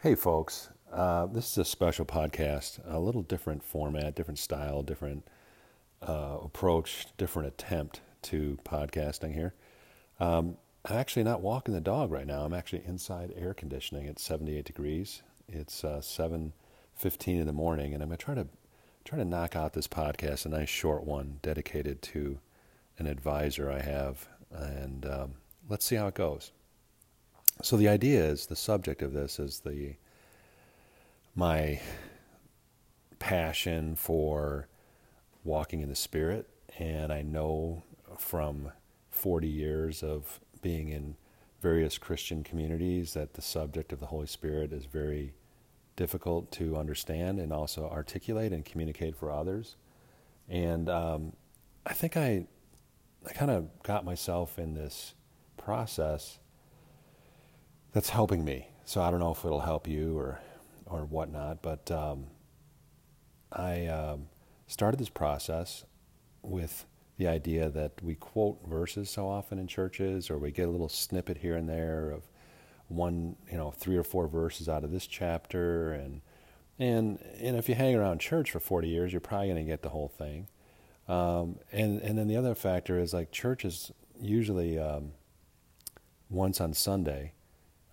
Hey, folks. Uh, this is a special podcast, a little different format, different style, different uh, approach, different attempt to podcasting here. Um, I'm actually not walking the dog right now. I'm actually inside air conditioning at 78 degrees. It's uh, 7:15 in the morning, and I'm gonna try to try to knock out this podcast, a nice short one dedicated to an advisor I have, and um, let's see how it goes. So the idea is the subject of this is the my passion for walking in the spirit and I know from 40 years of being in various Christian communities that the subject of the Holy Spirit is very difficult to understand and also articulate and communicate for others. And um, I think I, I kind of got myself in this process that's helping me. So I don't know if it'll help you or or whatnot, but um, I um, started this process with the idea that we quote verses so often in churches, or we get a little snippet here and there of one, you know, three or four verses out of this chapter, and and and if you hang around church for 40 years, you're probably going to get the whole thing. Um, and and then the other factor is like church is usually um, once on Sunday,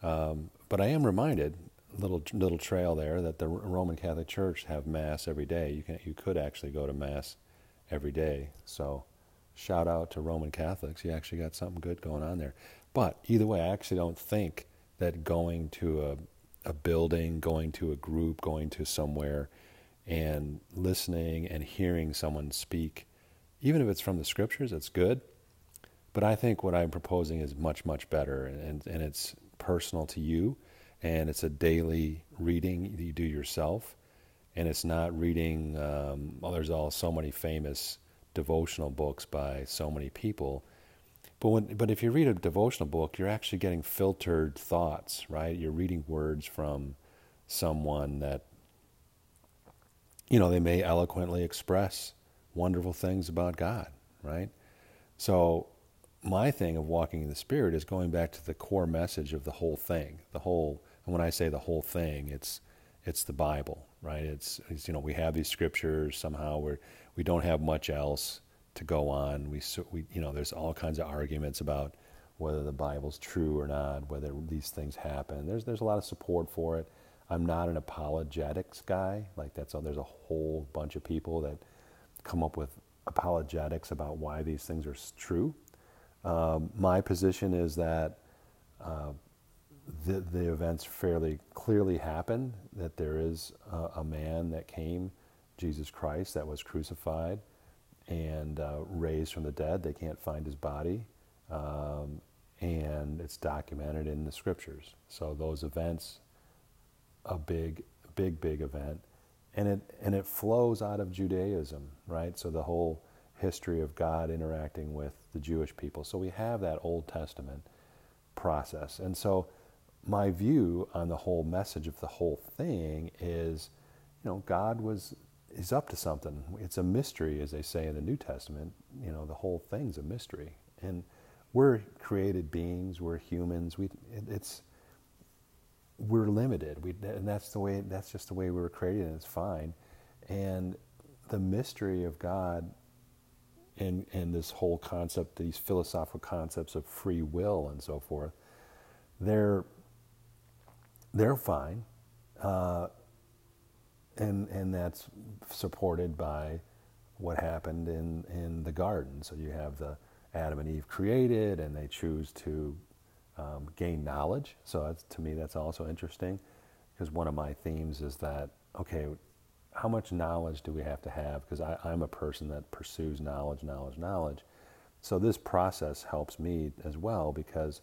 um, but I am reminded little little trail there that the Roman Catholic Church have mass every day. You can you could actually go to mass every day. So shout out to Roman Catholics. You actually got something good going on there. But either way, I actually don't think that going to a a building, going to a group, going to somewhere and listening and hearing someone speak, even if it's from the scriptures, it's good. But I think what I'm proposing is much, much better and, and it's personal to you and it's a daily reading you do yourself, and it's not reading. Um, well, there's all so many famous devotional books by so many people, but when, but if you read a devotional book, you're actually getting filtered thoughts, right? You're reading words from someone that you know they may eloquently express wonderful things about God, right? So my thing of walking in the spirit is going back to the core message of the whole thing, the whole and when I say the whole thing, it's it's the Bible, right? It's, it's you know we have these scriptures somehow where we don't have much else to go on. We we you know there's all kinds of arguments about whether the Bible's true or not, whether these things happen. There's there's a lot of support for it. I'm not an apologetics guy. Like that's all there's a whole bunch of people that come up with apologetics about why these things are true. Um, my position is that uh, the, the events fairly clearly happen that there is a, a, man that came, Jesus Christ, that was crucified and uh, raised from the dead. They can't find his body. Um, and it's documented in the scriptures. So those events, a big, big, big event, and it and it flows out of Judaism, right? So the whole history of God interacting with the Jewish people. So we have that Old Testament process, and so my view on the whole message of the whole thing is, you know, God was is up to something. It's a mystery, as they say in the New Testament. You know, the whole thing's a mystery, and we're created beings. We're humans. We it, it's we're limited. We and that's the way. That's just the way we were created, and it's fine. And the mystery of God and and this whole concept, these philosophical concepts of free will and so forth, they're they're fine, uh, and and that's supported by what happened in in the garden. So you have the Adam and Eve created, and they choose to um, gain knowledge. So to me, that's also interesting because one of my themes is that okay, how much knowledge do we have to have? Because I'm a person that pursues knowledge, knowledge, knowledge. So this process helps me as well because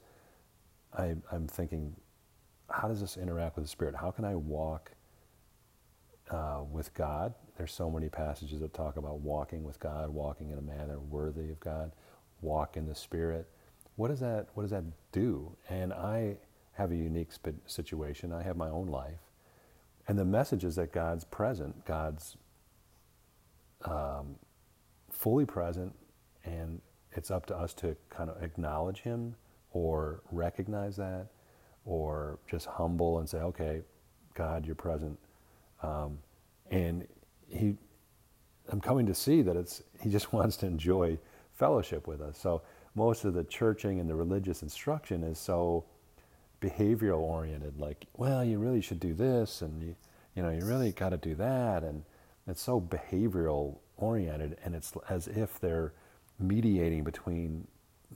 I, I'm thinking how does this interact with the Spirit? How can I walk uh, with God? There's so many passages that talk about walking with God, walking in a manner worthy of God, walk in the Spirit. What does that What does that do? And I have a unique situation. I have my own life, and the message is that God's present. God's um, fully present, and it's up to us to kind of acknowledge Him or recognize that or just humble and say, okay, God, you're present. Um, and he, I'm coming to see that it's, he just wants to enjoy fellowship with us. So most of the churching and the religious instruction is so behavioral oriented, like, well, you really should do this, and you, you know, you really got to do that, and it's so behavioral oriented, and it's as if they're mediating between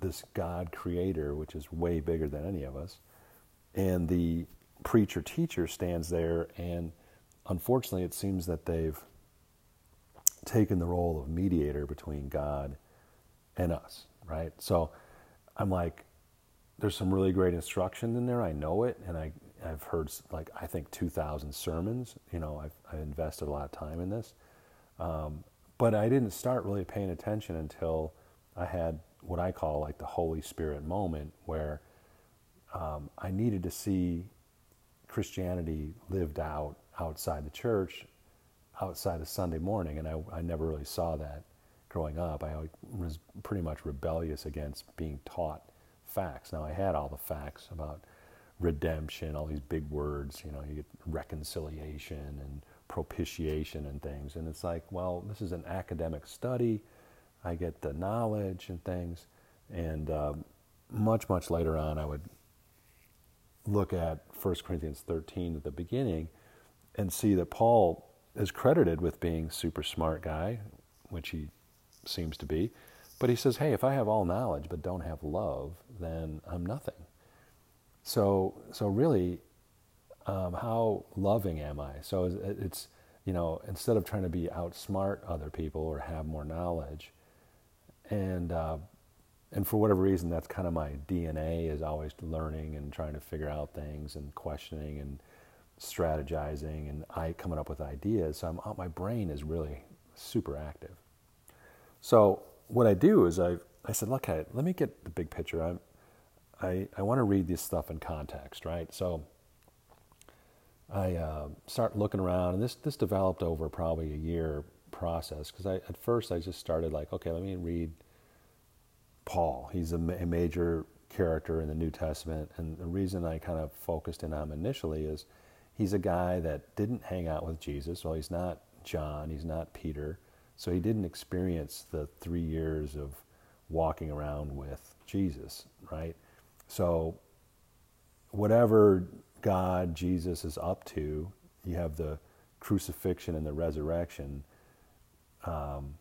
this God creator, which is way bigger than any of us, and the preacher teacher stands there, and unfortunately, it seems that they've taken the role of mediator between God and us, right? So I'm like, there's some really great instruction in there. I know it, and I I've heard like I think 2,000 sermons. You know, I've, I've invested a lot of time in this, um, but I didn't start really paying attention until I had what I call like the Holy Spirit moment, where um, I needed to see Christianity lived out outside the church, outside of Sunday morning, and I, I never really saw that growing up. I was pretty much rebellious against being taught facts. Now I had all the facts about redemption, all these big words, you know, you get reconciliation and propitiation and things. And it's like, well, this is an academic study. I get the knowledge and things. And um, much, much later on, I would look at 1 Corinthians 13 at the beginning and see that Paul is credited with being super smart guy, which he seems to be. But he says, hey, if I have all knowledge but don't have love, then I'm nothing. So, so really, um, how loving am I? So it's, you know, instead of trying to be outsmart other people or have more knowledge, and uh, and for whatever reason, that's kind of my DNA is always learning and trying to figure out things and questioning and strategizing and I coming up with ideas. So I'm, uh, my brain is really super active. So what I do is I I said, look, let me get the big picture. I'm, I I want to read this stuff in context, right? So I uh, start looking around, and this this developed over probably a year process because I at first I just started like, okay, let me read Paul. He's a, a major character in the New Testament, and the reason I kind of focused in on him initially is he's a guy that didn't hang out with Jesus. Well, he's not John, he's not Peter, so he didn't experience the three years of walking around with Jesus, right? So, whatever God, Jesus is up to, you have the crucifixion and the resurrection. Um,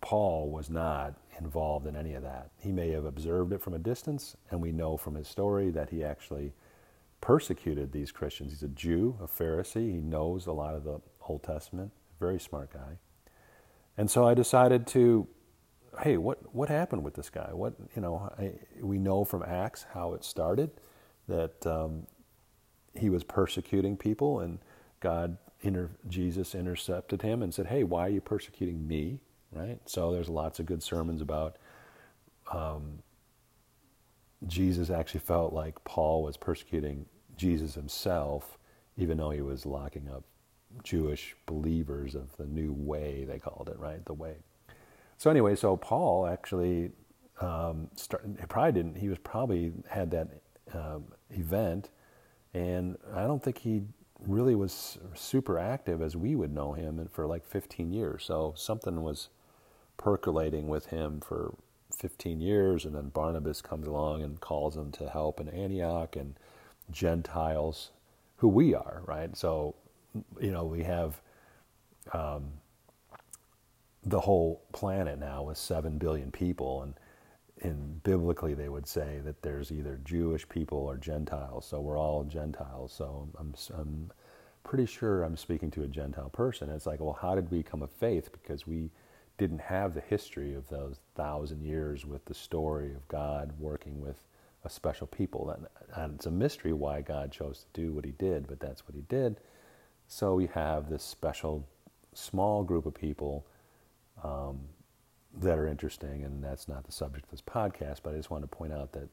Paul was not involved in any of that. He may have observed it from a distance, and we know from his story that he actually persecuted these Christians. He's a Jew, a Pharisee. He knows a lot of the Old Testament. Very smart guy. And so I decided to, hey, what what happened with this guy? What you know, I, we know from Acts how it started, that um, he was persecuting people, and God, inter, Jesus intercepted him and said, hey, why are you persecuting me? Right. So there's lots of good sermons about. Um, Jesus actually felt like Paul was persecuting Jesus himself, even though he was locking up Jewish believers of the new way, they called it, right? The way. So anyway, so Paul actually um, started, he probably didn't, he was probably had that um, event, and I don't think he really was super active as we would know him for like 15 years. So something was percolating with him for 15 years, and then Barnabas comes along and calls him to help in Antioch and Gentiles, who we are, right? So you know, we have um, the whole planet now with seven billion people, and and biblically they would say that there's either Jewish people or Gentiles. So we're all Gentiles. So I'm I'm pretty sure I'm speaking to a Gentile person. It's like, well, how did we come of faith? Because we didn't have the history of those thousand years with the story of God working with a special people. And, and it's a mystery why God chose to do what He did, but that's what He did. So we have this special small group of people um, that are interesting, and that's not the subject of this podcast, but I just wanted to point out that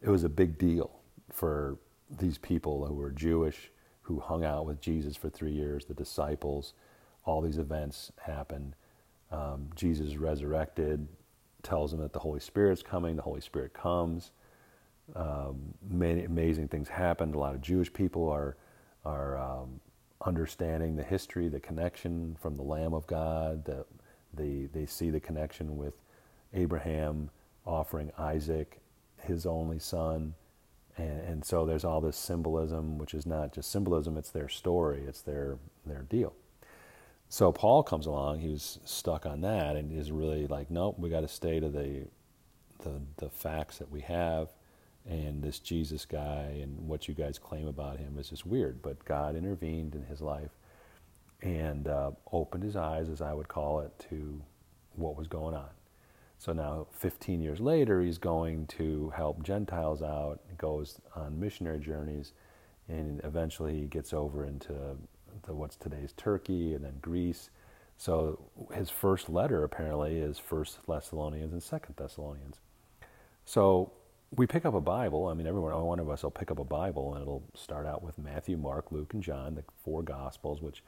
it was a big deal for these people who were Jewish, who hung out with Jesus for three years, the disciples, all these events happened. Um, Jesus resurrected, tells them that the Holy Spirit's coming, the Holy Spirit comes. Um, many amazing things happened. A lot of Jewish people are are um, understanding the history, the connection from the Lamb of God. The, the, they see the connection with Abraham offering Isaac, his only son. And, and so there's all this symbolism, which is not just symbolism, it's their story, it's their, their deal. So Paul comes along, he was stuck on that, and is really like, nope, we got to stay to the, the, the facts that we have and this Jesus guy and what you guys claim about him is just weird. But God intervened in his life and uh, opened his eyes, as I would call it, to what was going on. So now, 15 years later, he's going to help Gentiles out, goes on missionary journeys, and eventually he gets over into the, what's today's Turkey and then Greece. So his first letter apparently is First Thessalonians and Second Thessalonians. So we pick up a Bible. I mean, everyone, one of us will pick up a Bible, and it'll start out with Matthew, Mark, Luke, and John, the four Gospels, which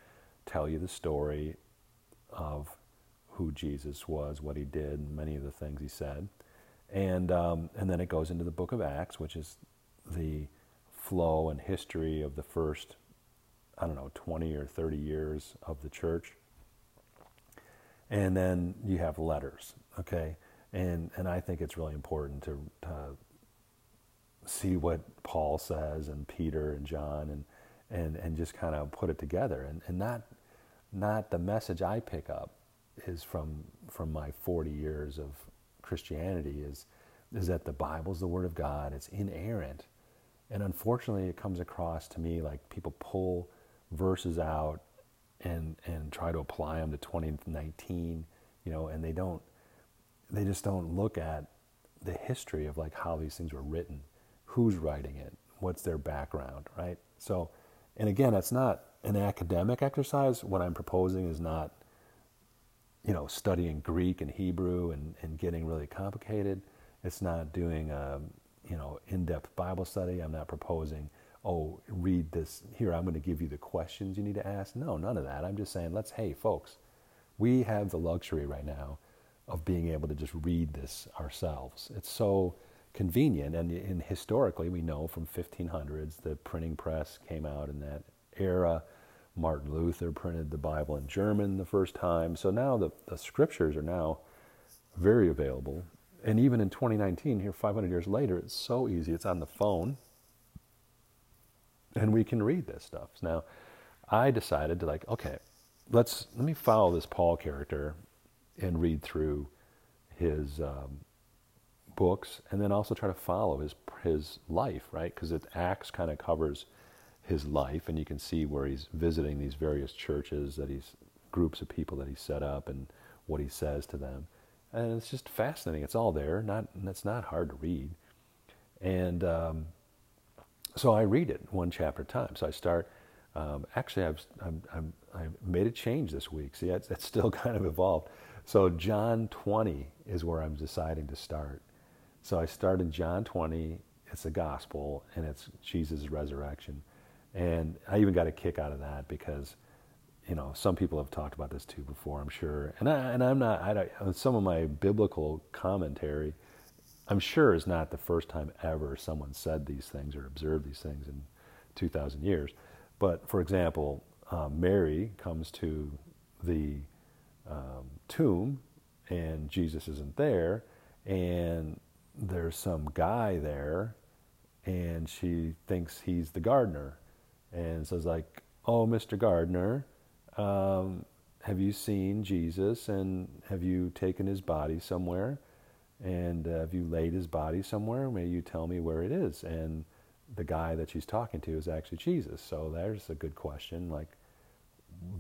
tell you the story of who Jesus was, what he did, many of the things he said, and um, and then it goes into the Book of Acts, which is the flow and history of the first, I don't know, 20 or 30 years of the church. And then you have letters, okay? And, and I think it's really important to, to see what Paul says and Peter and John and and, and just kind of put it together. And, and not not the message I pick up is from from my 40 years of Christianity is is that the Bible's the Word of God. It's inerrant, and unfortunately, it comes across to me like people pull verses out and and try to apply them to 2019, you know, and they don't they just don't look at the history of like how these things were written who's writing it, what's their background, right? So, and again, it's not an academic exercise. What I'm proposing is not, you know, studying Greek and Hebrew and, and getting really complicated. It's not doing a, you know, in-depth Bible study. I'm not proposing, oh, read this. Here, I'm going to give you the questions you need to ask. No, none of that. I'm just saying, let's, hey, folks, we have the luxury right now of being able to just read this ourselves. It's so convenient. And, and historically, we know from 1500s, the printing press came out in that era. Martin Luther printed the Bible in German the first time. So now the, the scriptures are now very available. And even in 2019, here 500 years later, it's so easy. It's on the phone. And we can read this stuff. Now, I decided to like, okay, let's let me follow this Paul character and read through his um, books and then also try to follow his his life, right? Because it Acts kind of covers his life, and you can see where he's visiting these various churches that he's groups of people that he set up and what he says to them, and it's just fascinating. It's all there. Not it's not hard to read, and um, so I read it one chapter at a time. So I start. Um, actually, I've I'm, i made a change this week. See, it's, it's still kind of evolved. So John 20 is where I'm deciding to start. So I started John 20. It's a gospel, and it's Jesus' resurrection. And I even got a kick out of that because, you know, some people have talked about this too before, I'm sure. And I and I'm not. I don't, some of my biblical commentary, I'm sure, is not the first time ever someone said these things or observed these things in 2,000 years. But for example, um, Mary comes to the um, tomb, and Jesus isn't there, and there's some guy there and she thinks he's the gardener and says like oh mr gardener um, have you seen jesus and have you taken his body somewhere? And uh, have you laid his body somewhere? May you tell me where it is? And the guy that she's talking to is actually jesus. So there's a good question like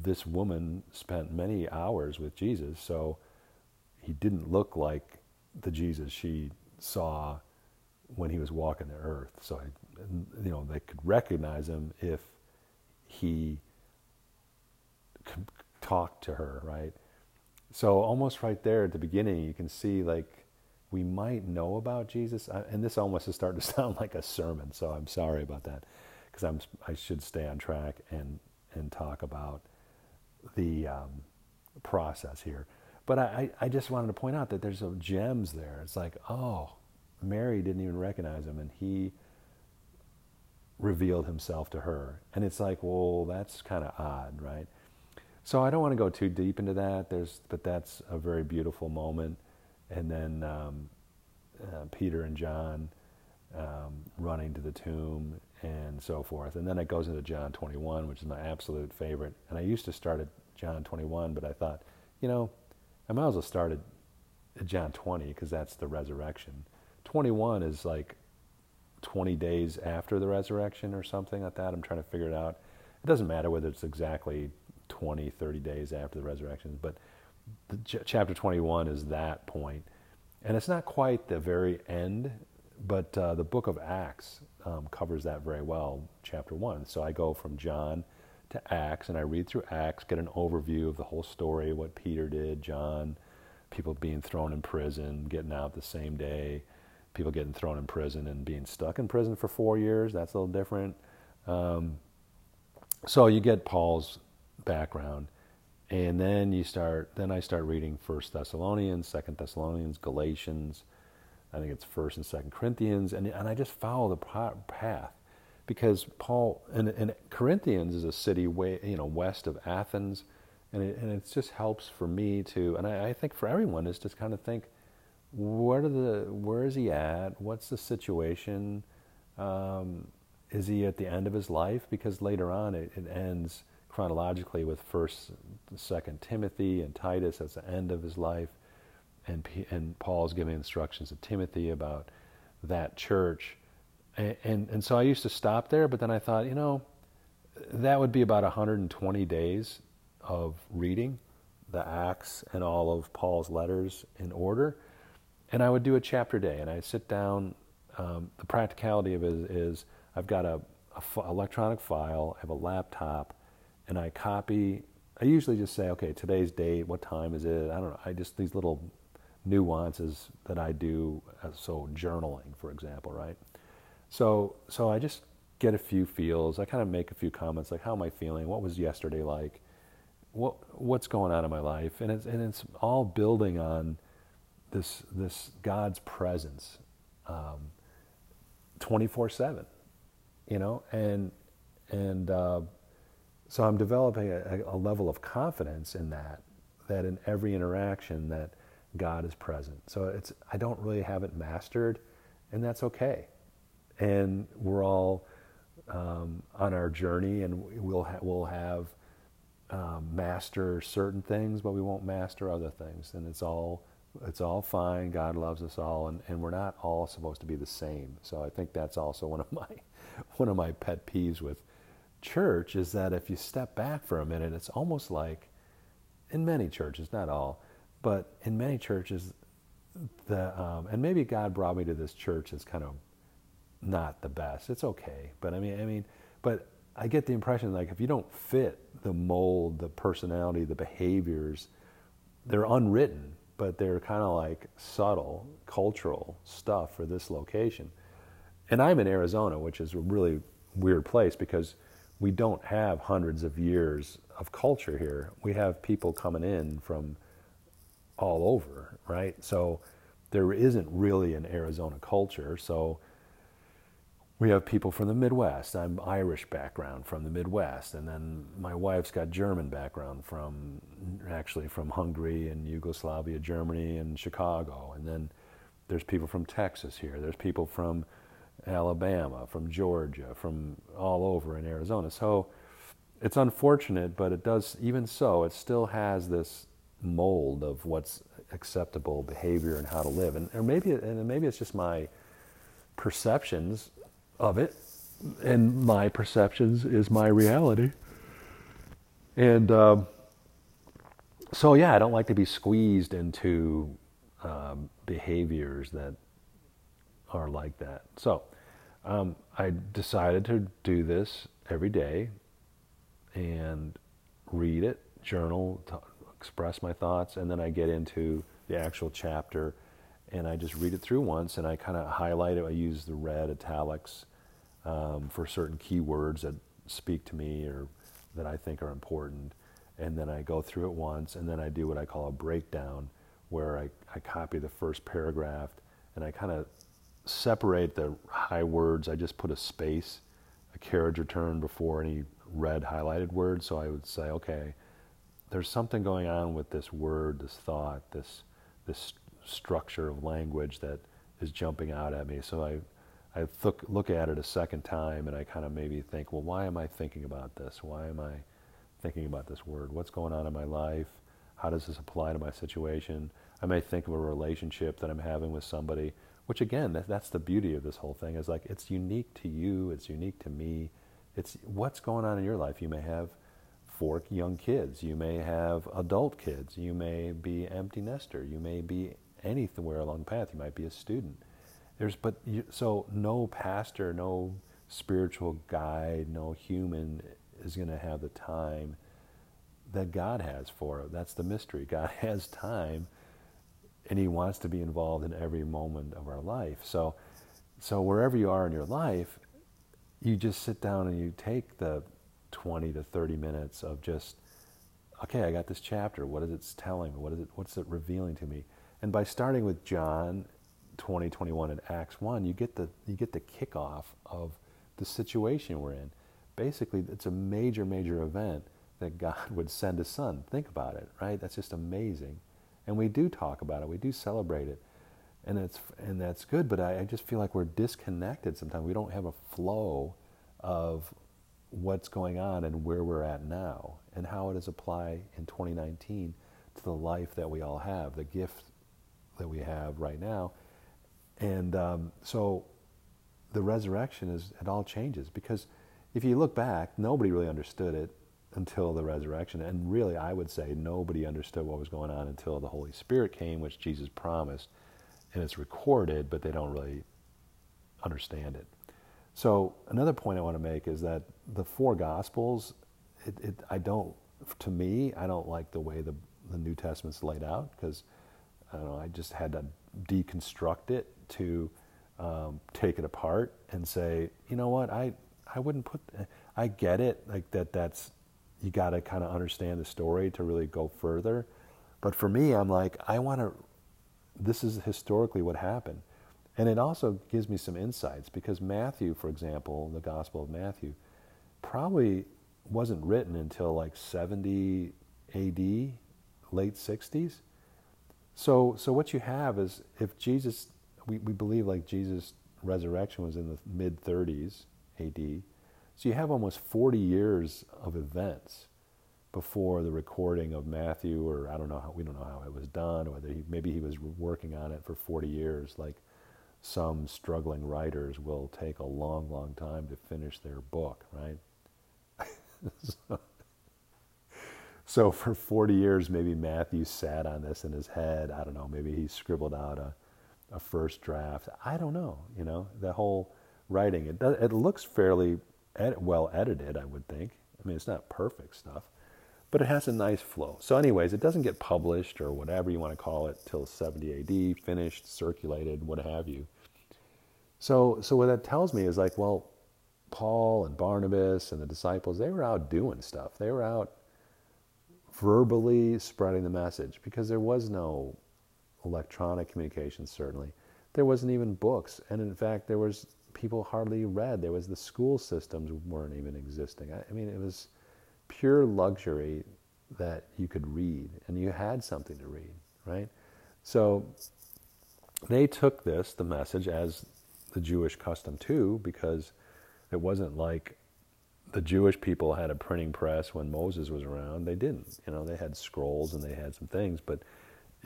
this woman spent many hours with jesus so he didn't look like the jesus she saw when he was walking the earth. So, I, you know, they could recognize him if he talked to her, right? So, almost right there at the beginning, you can see like we might know about Jesus, and this almost is starting to sound like a sermon. So, I'm sorry about that because I'm I should stay on track and and talk about the um, process here. But I, I just wanted to point out that there's some gems there. It's like, oh, Mary didn't even recognize him, and he revealed himself to her. And it's like, well, that's kind of odd, right? So I don't want to go too deep into that. There's, but that's a very beautiful moment. And then um, uh, Peter and John um, running to the tomb and so forth. And then it goes into John 21, which is my absolute favorite. And I used to start at John 21, but I thought, you know, I might as well start at, John 20 because that's the resurrection. 21 is like 20 days after the resurrection or something like that. I'm trying to figure it out. It doesn't matter whether it's exactly 20, 30 days after the resurrection, but the, ch- chapter 21 is that point. And it's not quite the very end, but uh, the book of Acts um, covers that very well, chapter 1. So I go from John to Acts and I read through Acts, get an overview of the whole story, what Peter did, John, people being thrown in prison, getting out the same day people getting thrown in prison and being stuck in prison for four years. That's a little different. Um, so you get Paul's background, and then you start. Then I start reading First Thessalonians, Second Thessalonians, Galatians. I think it's First and Second Corinthians, and and I just follow the path because Paul and, and Corinthians is a city way you know west of Athens, and it, and it just helps for me to, and I, I think for everyone is to kind of think what are the where is he at? What's the situation? Um, is he at the end of his life? Because later on it, it ends chronologically with first second timothy and titus as the end of his life and, and paul's giving instructions to timothy about that church and, and, so i used to stop there but then i thought you know that would be about 120 days of reading the acts and all of paul's letters in order and I would do a chapter day, and I sit down. Um, the practicality of it is, is I've got a, a f- electronic file, I have a laptop, and I copy. I usually just say, okay, today's date, what time is it? I don't know. I just these little nuances that I do. Uh, so journaling, for example, right? So so I just get a few feels. I kind of make a few comments like, how am I feeling? What was yesterday like? What what's going on in my life? And it's and it's all building on this this God's presence, twenty four seven, you know, and and uh, so I'm developing a, a, level of confidence in that that in every interaction that God is present. So it's I don't really have it mastered, and that's okay. And we're all um, on our journey, and we'll ha- we'll have um, master certain things, but we won't master other things, and it's all it's all fine. God loves us all, and, and we're not all supposed to be the same. So I think that's also one of my one of my pet peeves with church is that if you step back for a minute, it's almost like in many churches, not all, but in many churches, the um, and maybe God brought me to this church that's kind of not the best. It's okay, but I mean, I mean, but I get the impression like if you don't fit the mold, the personality, the behaviors, they're unwritten but they're kind of like subtle cultural stuff for this location. And I'm in Arizona, which is a really weird place because we don't have hundreds of years of culture here. We have people coming in from all over, right? So there isn't really an Arizona culture. So we have people from the Midwest. I'm Irish background from the Midwest, and then my wife's got German background from actually from Hungary and Yugoslavia, Germany, and Chicago. And then there's people from Texas here. There's people from Alabama, from Georgia, from all over in Arizona. So it's unfortunate, but it does. Even so, it still has this mold of what's acceptable behavior and how to live. And or maybe and maybe it's just my perceptions of it, and my perceptions is my reality. And um, so, yeah, I don't like to be squeezed into um, behaviors that are like that. So, um, I decided to do this every day and read it, journal, t- express my thoughts, and then I get into the actual chapter and I just read it through once and I kind of highlight it. I use the red italics um, for certain keywords that speak to me or that I think are important. And then I go through it once, and then I do what I call a breakdown, where I, I copy the first paragraph and I kind of separate the high words. I just put a space, a carriage return before any red highlighted words. So I would say, okay, there's something going on with this word, this thought, this this structure of language that is jumping out at me. So I I look look at it a second time and I kind of maybe think, well, why am I thinking about this? Why am I thinking about this word? What's going on in my life? How does this apply to my situation? I may think of a relationship that I'm having with somebody, which again, that, that's the beauty of this whole thing is like it's unique to you, it's unique to me. It's what's going on in your life. You may have four young kids, you may have adult kids, you may be empty nester, you may be anywhere along the path, you might be a student. There's but you, so no pastor, no spiritual guide, no human is going to have the time that God has for it. That's the mystery. God has time and he wants to be involved in every moment of our life. So so wherever you are in your life, you just sit down and you take the 20 to 30 minutes of just okay, I got this chapter. What is it telling me? What is it what's it revealing to me? And by starting with John 20, 21 and Acts 1, you get the you get the kickoff of the situation we're in. Basically, it's a major, major event that God would send His Son. Think about it, right? That's just amazing, and we do talk about it. We do celebrate it, and it's and that's good. But I, I just feel like we're disconnected sometimes. We don't have a flow of what's going on and where we're at now, and how it does apply in 2019 to the life that we all have, the gift that we have right now, and um, so the resurrection is it all changes because if you look back, nobody really understood it until the resurrection. And really, I would say nobody understood what was going on until the Holy Spirit came, which Jesus promised. And it's recorded, but they don't really understand it. So, another point I want to make is that the four Gospels, it, it, I don't, to me, I don't like the way the, the New Testament's laid out because I don't know, I just had to deconstruct it to um, take it apart and say, you know what, I, I wouldn't put, I get it, like that, that's, you got to kind of understand the story to really go further. But for me, I'm like, I want to, this is historically what happened. And it also gives me some insights because Matthew, for example, the Gospel of Matthew, probably wasn't written until like 70 AD, late 60s. So, so what you have is if Jesus, we, we believe like Jesus' resurrection was in the mid 30s AD, so you have almost 40 years of events before the recording of Matthew, or I don't know how, we don't know how it was done, whether he, maybe he was working on it for 40 years, like some struggling writers will take a long, long time to finish their book, right? so, so for 40 years, maybe Matthew sat on this in his head. I don't know, maybe he scribbled out a, a first draft. I don't know, you know, the whole writing, it, does, it looks fairly ed- well edited, I would think. I mean, it's not perfect stuff, but it has a nice flow. So, anyways, it doesn't get published or whatever you want to call it till 70 AD, finished, circulated, what have you. So, so what that tells me is like, well, Paul and Barnabas and the disciples, they were out doing stuff. They were out verbally spreading the message because there was no electronic communications certainly. There wasn't even books. And in fact, there was people hardly read. There was the school systems weren't even existing. I, I mean, it was pure luxury that you could read and you had something to read, right? So they took this, the message, as the Jewish custom too, because it wasn't like the Jewish people had a printing press when Moses was around. They didn't. You know, they had scrolls and they had some things, but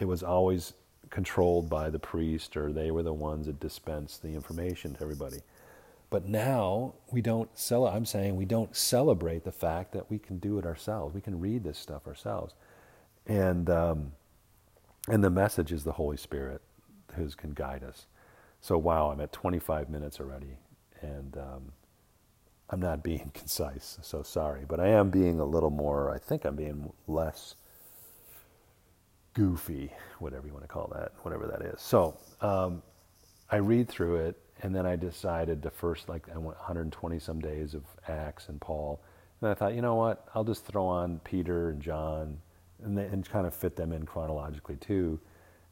it was always controlled by the priest or they were the ones that dispensed the information to everybody. But now we don't sell I'm saying we don't celebrate the fact that we can do it ourselves. We can read this stuff ourselves. And um, and the message is the Holy Spirit who can guide us. So wow, I'm at 25 minutes already, and um, I'm not being concise. So sorry, but I am being a little more. I think I'm being less goofy, whatever you want to call that, whatever that is. So um, I read through it, and then I decided to first, like, I went 120 some days of Acts and Paul. And I thought, you know what? I'll just throw on Peter and John and, and kind of fit them in chronologically too.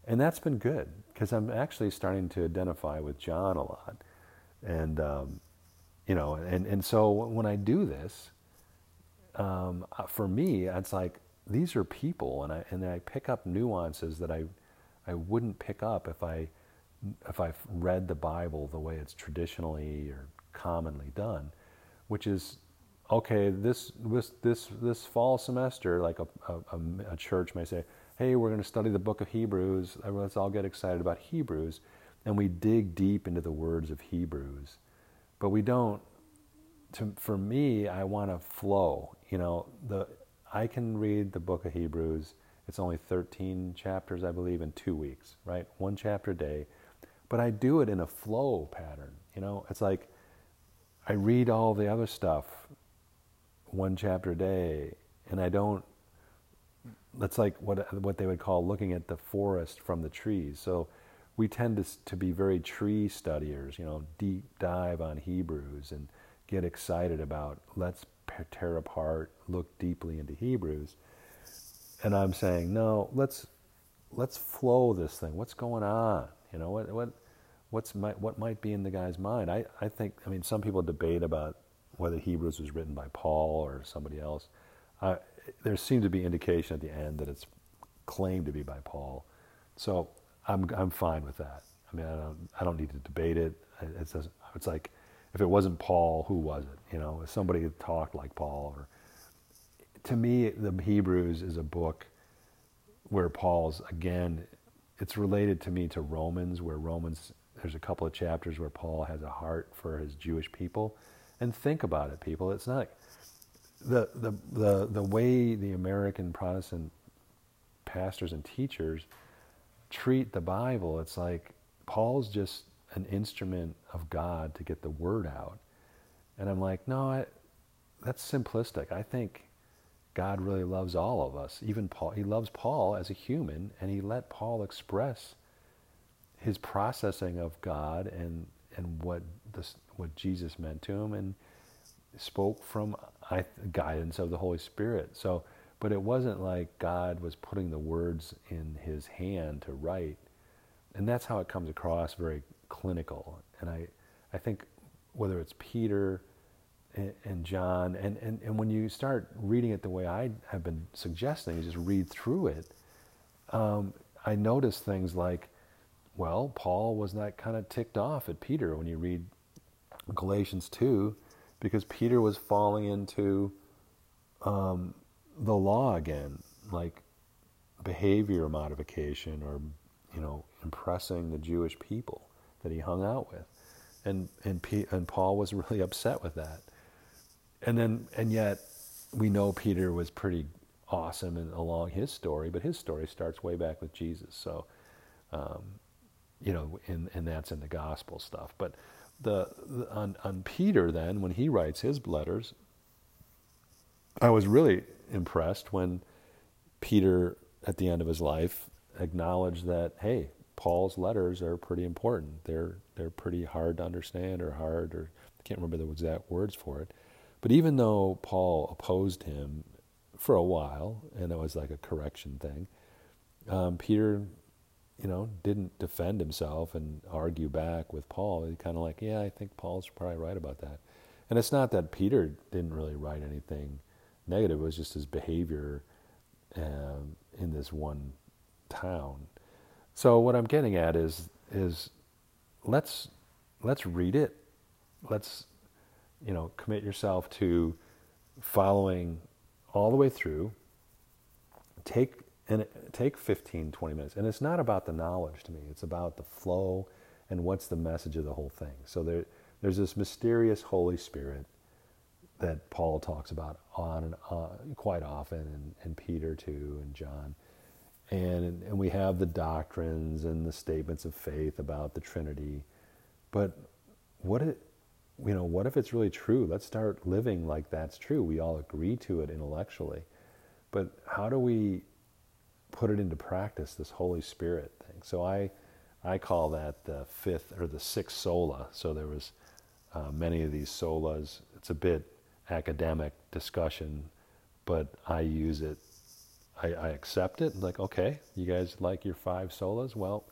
And that's been good because I'm actually starting to identify with John a lot. And, um, you know, and, and so when I do this, um, uh, for me, it's like these are people, and I and I pick up nuances that I I wouldn't pick up if I if I've read the Bible the way it's traditionally or commonly done, which is okay. This this this this fall semester, like a, a, a church may say, "Hey, we're going to study the book of Hebrews. Uh, let's all get excited about Hebrews," and we dig deep into the words of Hebrews, but we don't. To, for me, I want to flow. You know, the I can read the book of Hebrews. It's only 13 chapters, I believe, in two weeks, right? One chapter a day. But I do it in a flow pattern. You know, it's like I read all the other stuff one chapter a day, and I don't. That's like what what they would call looking at the forest from the trees. So we tend to to be very tree studiers. You know, deep dive on Hebrews and get excited about let's tear apart, look deeply into Hebrews. And I'm saying, no, let's let's flow this thing. What's going on? You know, what what what's might, what might be in the guy's mind? I, I think I mean some people debate about whether Hebrews was written by Paul or somebody else. Uh, there seems to be indication at the end that it's claimed to be by Paul. So I'm I'm fine with that. I mean, I don't I don't need to debate it. It's it's like if it wasn't Paul, who was it? You know, somebody talked like Paul. Or to me, the Hebrews is a book where Paul's again. It's related to me to Romans, where Romans there's a couple of chapters where Paul has a heart for his Jewish people, and think about it, people. It's not the the the the way the American Protestant pastors and teachers treat the Bible. It's like Paul's just an instrument of God to get the word out. And I'm like, no, I, that's simplistic. I think God really loves all of us. Even Paul, he loves Paul as a human, and he let Paul express his processing of God and and what this, what Jesus meant to him, and spoke from I, guidance of the Holy Spirit. So, but it wasn't like God was putting the words in his hand to write, and that's how it comes across very clinical. And I, I think whether it's Peter and, and John, and, and, and when you start reading it the way I have been suggesting, you just read through it, um, I notice things like, well, Paul was not kind of ticked off at Peter when you read Galatians 2, because Peter was falling into um, the law again, like behavior modification or, you know, impressing the Jewish people that he hung out with. And, and, P, and Paul was really upset with that. And then, and yet, we know Peter was pretty awesome in, along his story, but his story starts way back with Jesus. So, um, you know, and, and that's in the gospel stuff. But the, the on, on Peter, then, when he writes his letters, I was really impressed when Peter, at the end of his life, acknowledged that, hey, Paul's letters are pretty important. They're they're pretty hard to understand or hard or I can't remember the exact words for it. But even though Paul opposed him for a while, and it was like a correction thing, um, Peter, you know, didn't defend himself and argue back with Paul. He kind of like, yeah, I think Paul's probably right about that. And it's not that Peter didn't really write anything negative; it was just his behavior um, in this one town so what I'm getting at is is let's let's read it. Let's you know commit yourself to following all the way through. Take and take 15 20 minutes and it's not about the knowledge to me it's about the flow and what's the message of the whole thing so there, there's this mysterious holy spirit that paul talks about on and on quite often and, and peter too and john and and we have the doctrines and the statements of faith about the Trinity, but what it you know what if it's really true? Let's start living like that's true. We all agree to it intellectually, but how do we put it into practice? This Holy Spirit thing. So I I call that the fifth or the sixth sola. So there was uh, many of these solas. It's a bit academic discussion, but I use it I, I accept it. Like, okay, you guys like your five solas? Well,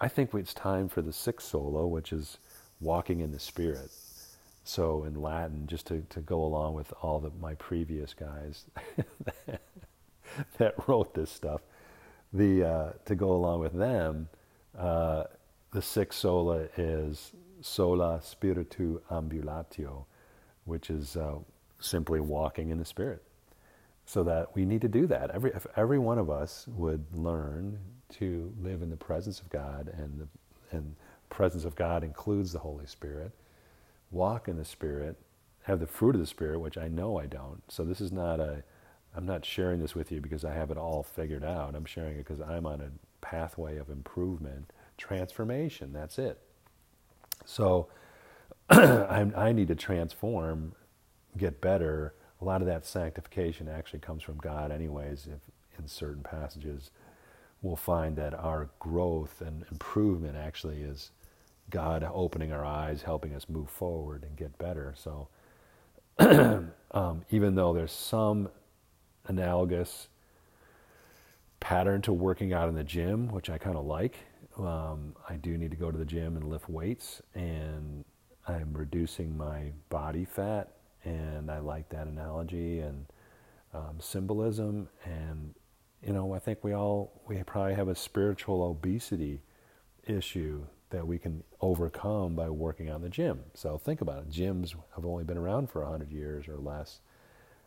I think it's time for the sixth sola, which is walking in the Spirit. So in Latin, just to, to go along with all the my previous guys that wrote this stuff, the uh, to go along with them, uh, the sixth sola is sola spiritu ambulatio, which is uh, simply walking in the spirit. So that we need to do that. Every if every one of us would learn to live in the presence of God, and the and presence of God includes the Holy Spirit. Walk in the Spirit, have the fruit of the Spirit, which I know I don't. So this is not a I'm not sharing this with you because I have it all figured out. I'm sharing it because I'm on a pathway of improvement, transformation. That's it. So I, I need to transform, get better. A lot of that sanctification actually comes from God, anyways. If in certain passages, we'll find that our growth and improvement actually is God opening our eyes, helping us move forward and get better. So, um, even though there's some analogous pattern to working out in the gym, which I kind of like. Um, I do need to go to the gym and lift weights, and I'm reducing my body fat, and I like that analogy and um, symbolism. And you know, I think we all we probably have a spiritual obesity issue that we can overcome by working out in the gym. So think about it: gyms have only been around for hundred years or less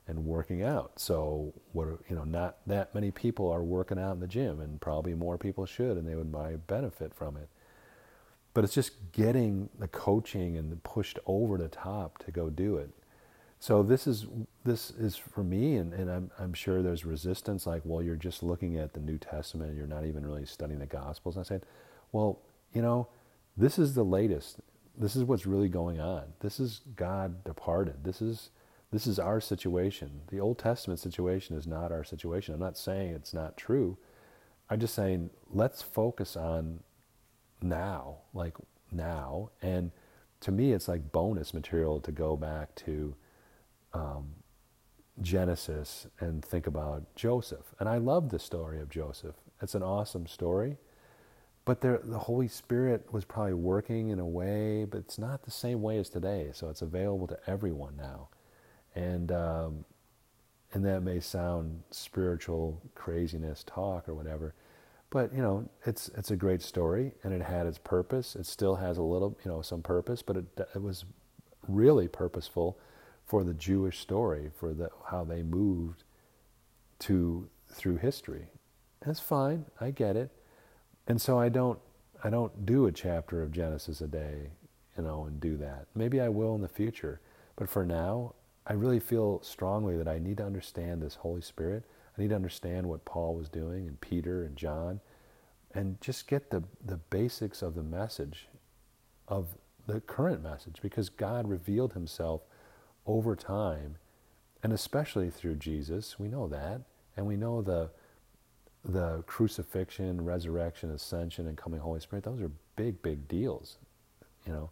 and working out. So what you know, not that many people are working out in the gym, and probably more people should, and they would might benefit from it. But it's just getting the coaching and the pushed over the top to go do it. So this is this is for me, and, and I'm I'm sure there's resistance. Like, well, you're just looking at the New Testament, and you're not even really studying the Gospels. And I said, well, you know, this is the latest. This is what's really going on. This is God departed. This is this is our situation. The Old Testament situation is not our situation. I'm not saying it's not true. I'm just saying let's focus on now, like now. And to me, it's like bonus material to go back to um, Genesis and think about Joseph. And I love the story of Joseph. It's an awesome story. But there, the Holy Spirit was probably working in a way, but it's not the same way as today. So it's available to everyone now and um, and that may sound spiritual craziness talk or whatever, but you know it's it's a great story and it had its purpose. It still has a little you know some purpose, but it it was really purposeful for the Jewish story for the how they moved to through history. That's fine. I get it. And so I don't I don't do a chapter of Genesis a day, you know, and do that. Maybe I will in the future. But for now, I really feel strongly that I need to understand this Holy Spirit. I need to understand what Paul was doing and Peter and John and just get the, the basics of the message, of the current message, because God revealed himself over time and especially through Jesus. We know that. And we know the, the crucifixion, resurrection, ascension, and coming Holy Spirit. Those are big, big deals, you know.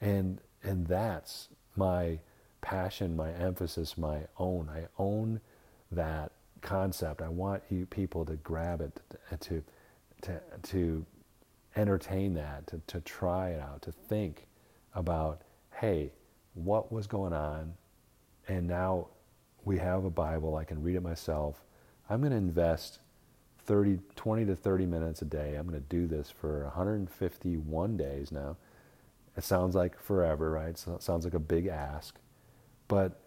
And, and that's my passion, my emphasis, my own. I own that concept. I want you people to grab it, to to to entertain that, to, to try it out, to think about, hey, what was going on? And now we have a Bible, I can read it myself. I'm going to invest 30, 20 to 30 minutes a day. I'm going to do this for 151 days now. It sounds like forever, right? So it sounds like a big ask. But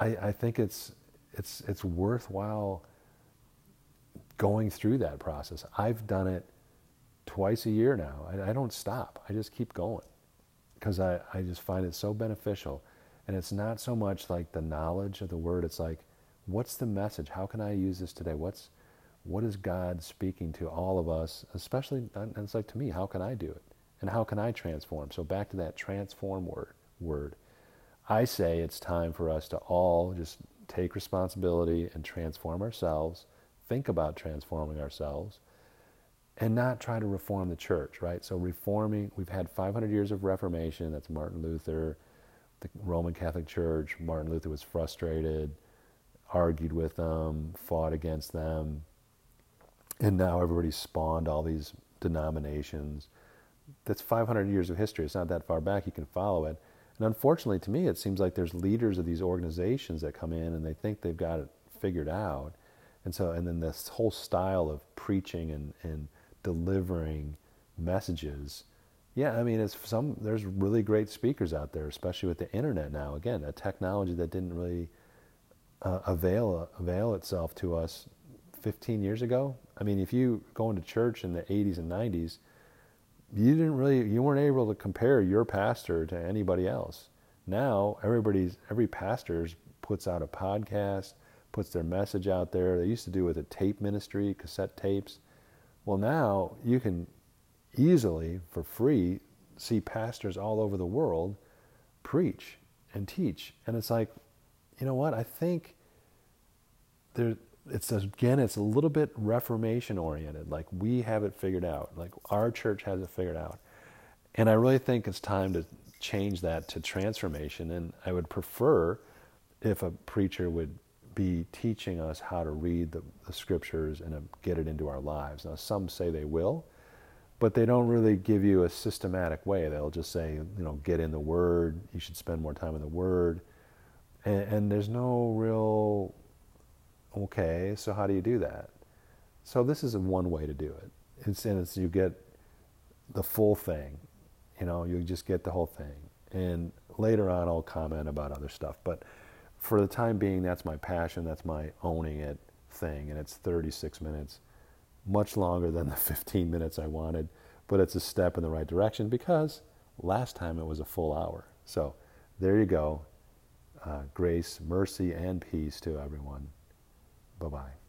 I, I think it's, it's, it's worthwhile going through that process. I've done it twice a year now. I, I don't stop. I just keep going because I, I just find it so beneficial. And it's not so much like the knowledge of the word. It's like, what's the message? How can I use this today? What's, what is God speaking to all of us, especially, and it's like to me, how can I do it? And how can I transform? So back to that transform word, word. I say it's time for us to all just take responsibility and transform ourselves, think about transforming ourselves, and not try to reform the church, right? So, reforming, we've had 500 years of Reformation, that's Martin Luther, the Roman Catholic Church. Martin Luther was frustrated, argued with them, fought against them, and now everybody's spawned all these denominations. That's 500 years of history. It's not that far back. You can follow it And unfortunately, to me, it seems like there's leaders of these organizations that come in and they think they've got it figured out. And so, and then this whole style of preaching and, and delivering messages. Yeah, I mean, it's some, there's really great speakers out there, especially with the internet now. Again, a technology that didn't really uh, avail, avail itself to us 15 years ago. I mean, if you go into church in the 80s and 90s, you didn't really you weren't able to compare your pastor to anybody else. Now everybody's every pastor puts out a podcast, puts their message out there. They used to do with a tape ministry, cassette tapes. Well, now you can easily for free see pastors all over the world preach and teach. And it's like, you know what? I think there it's again it's a little bit reformation oriented like we have it figured out like our church has it figured out and i really think it's time to change that to transformation and i would prefer if a preacher would be teaching us how to read the, the scriptures and uh, get it into our lives now some say they will but they don't really give you a systematic way they'll just say you know get in the word you should spend more time in the word and, and there's no real Okay, so how do you do that? So this is one way to do it. It's, and it's you get the full thing. You know, you just get the whole thing. And later on, I'll comment about other stuff. But for the time being, that's my passion. That's my owning it thing. And it's 36 minutes, much longer than the 15 minutes I wanted. But it's a step in the right direction because last time it was a full hour. So there you go. Uh, grace, mercy, and peace to everyone. Bye bye.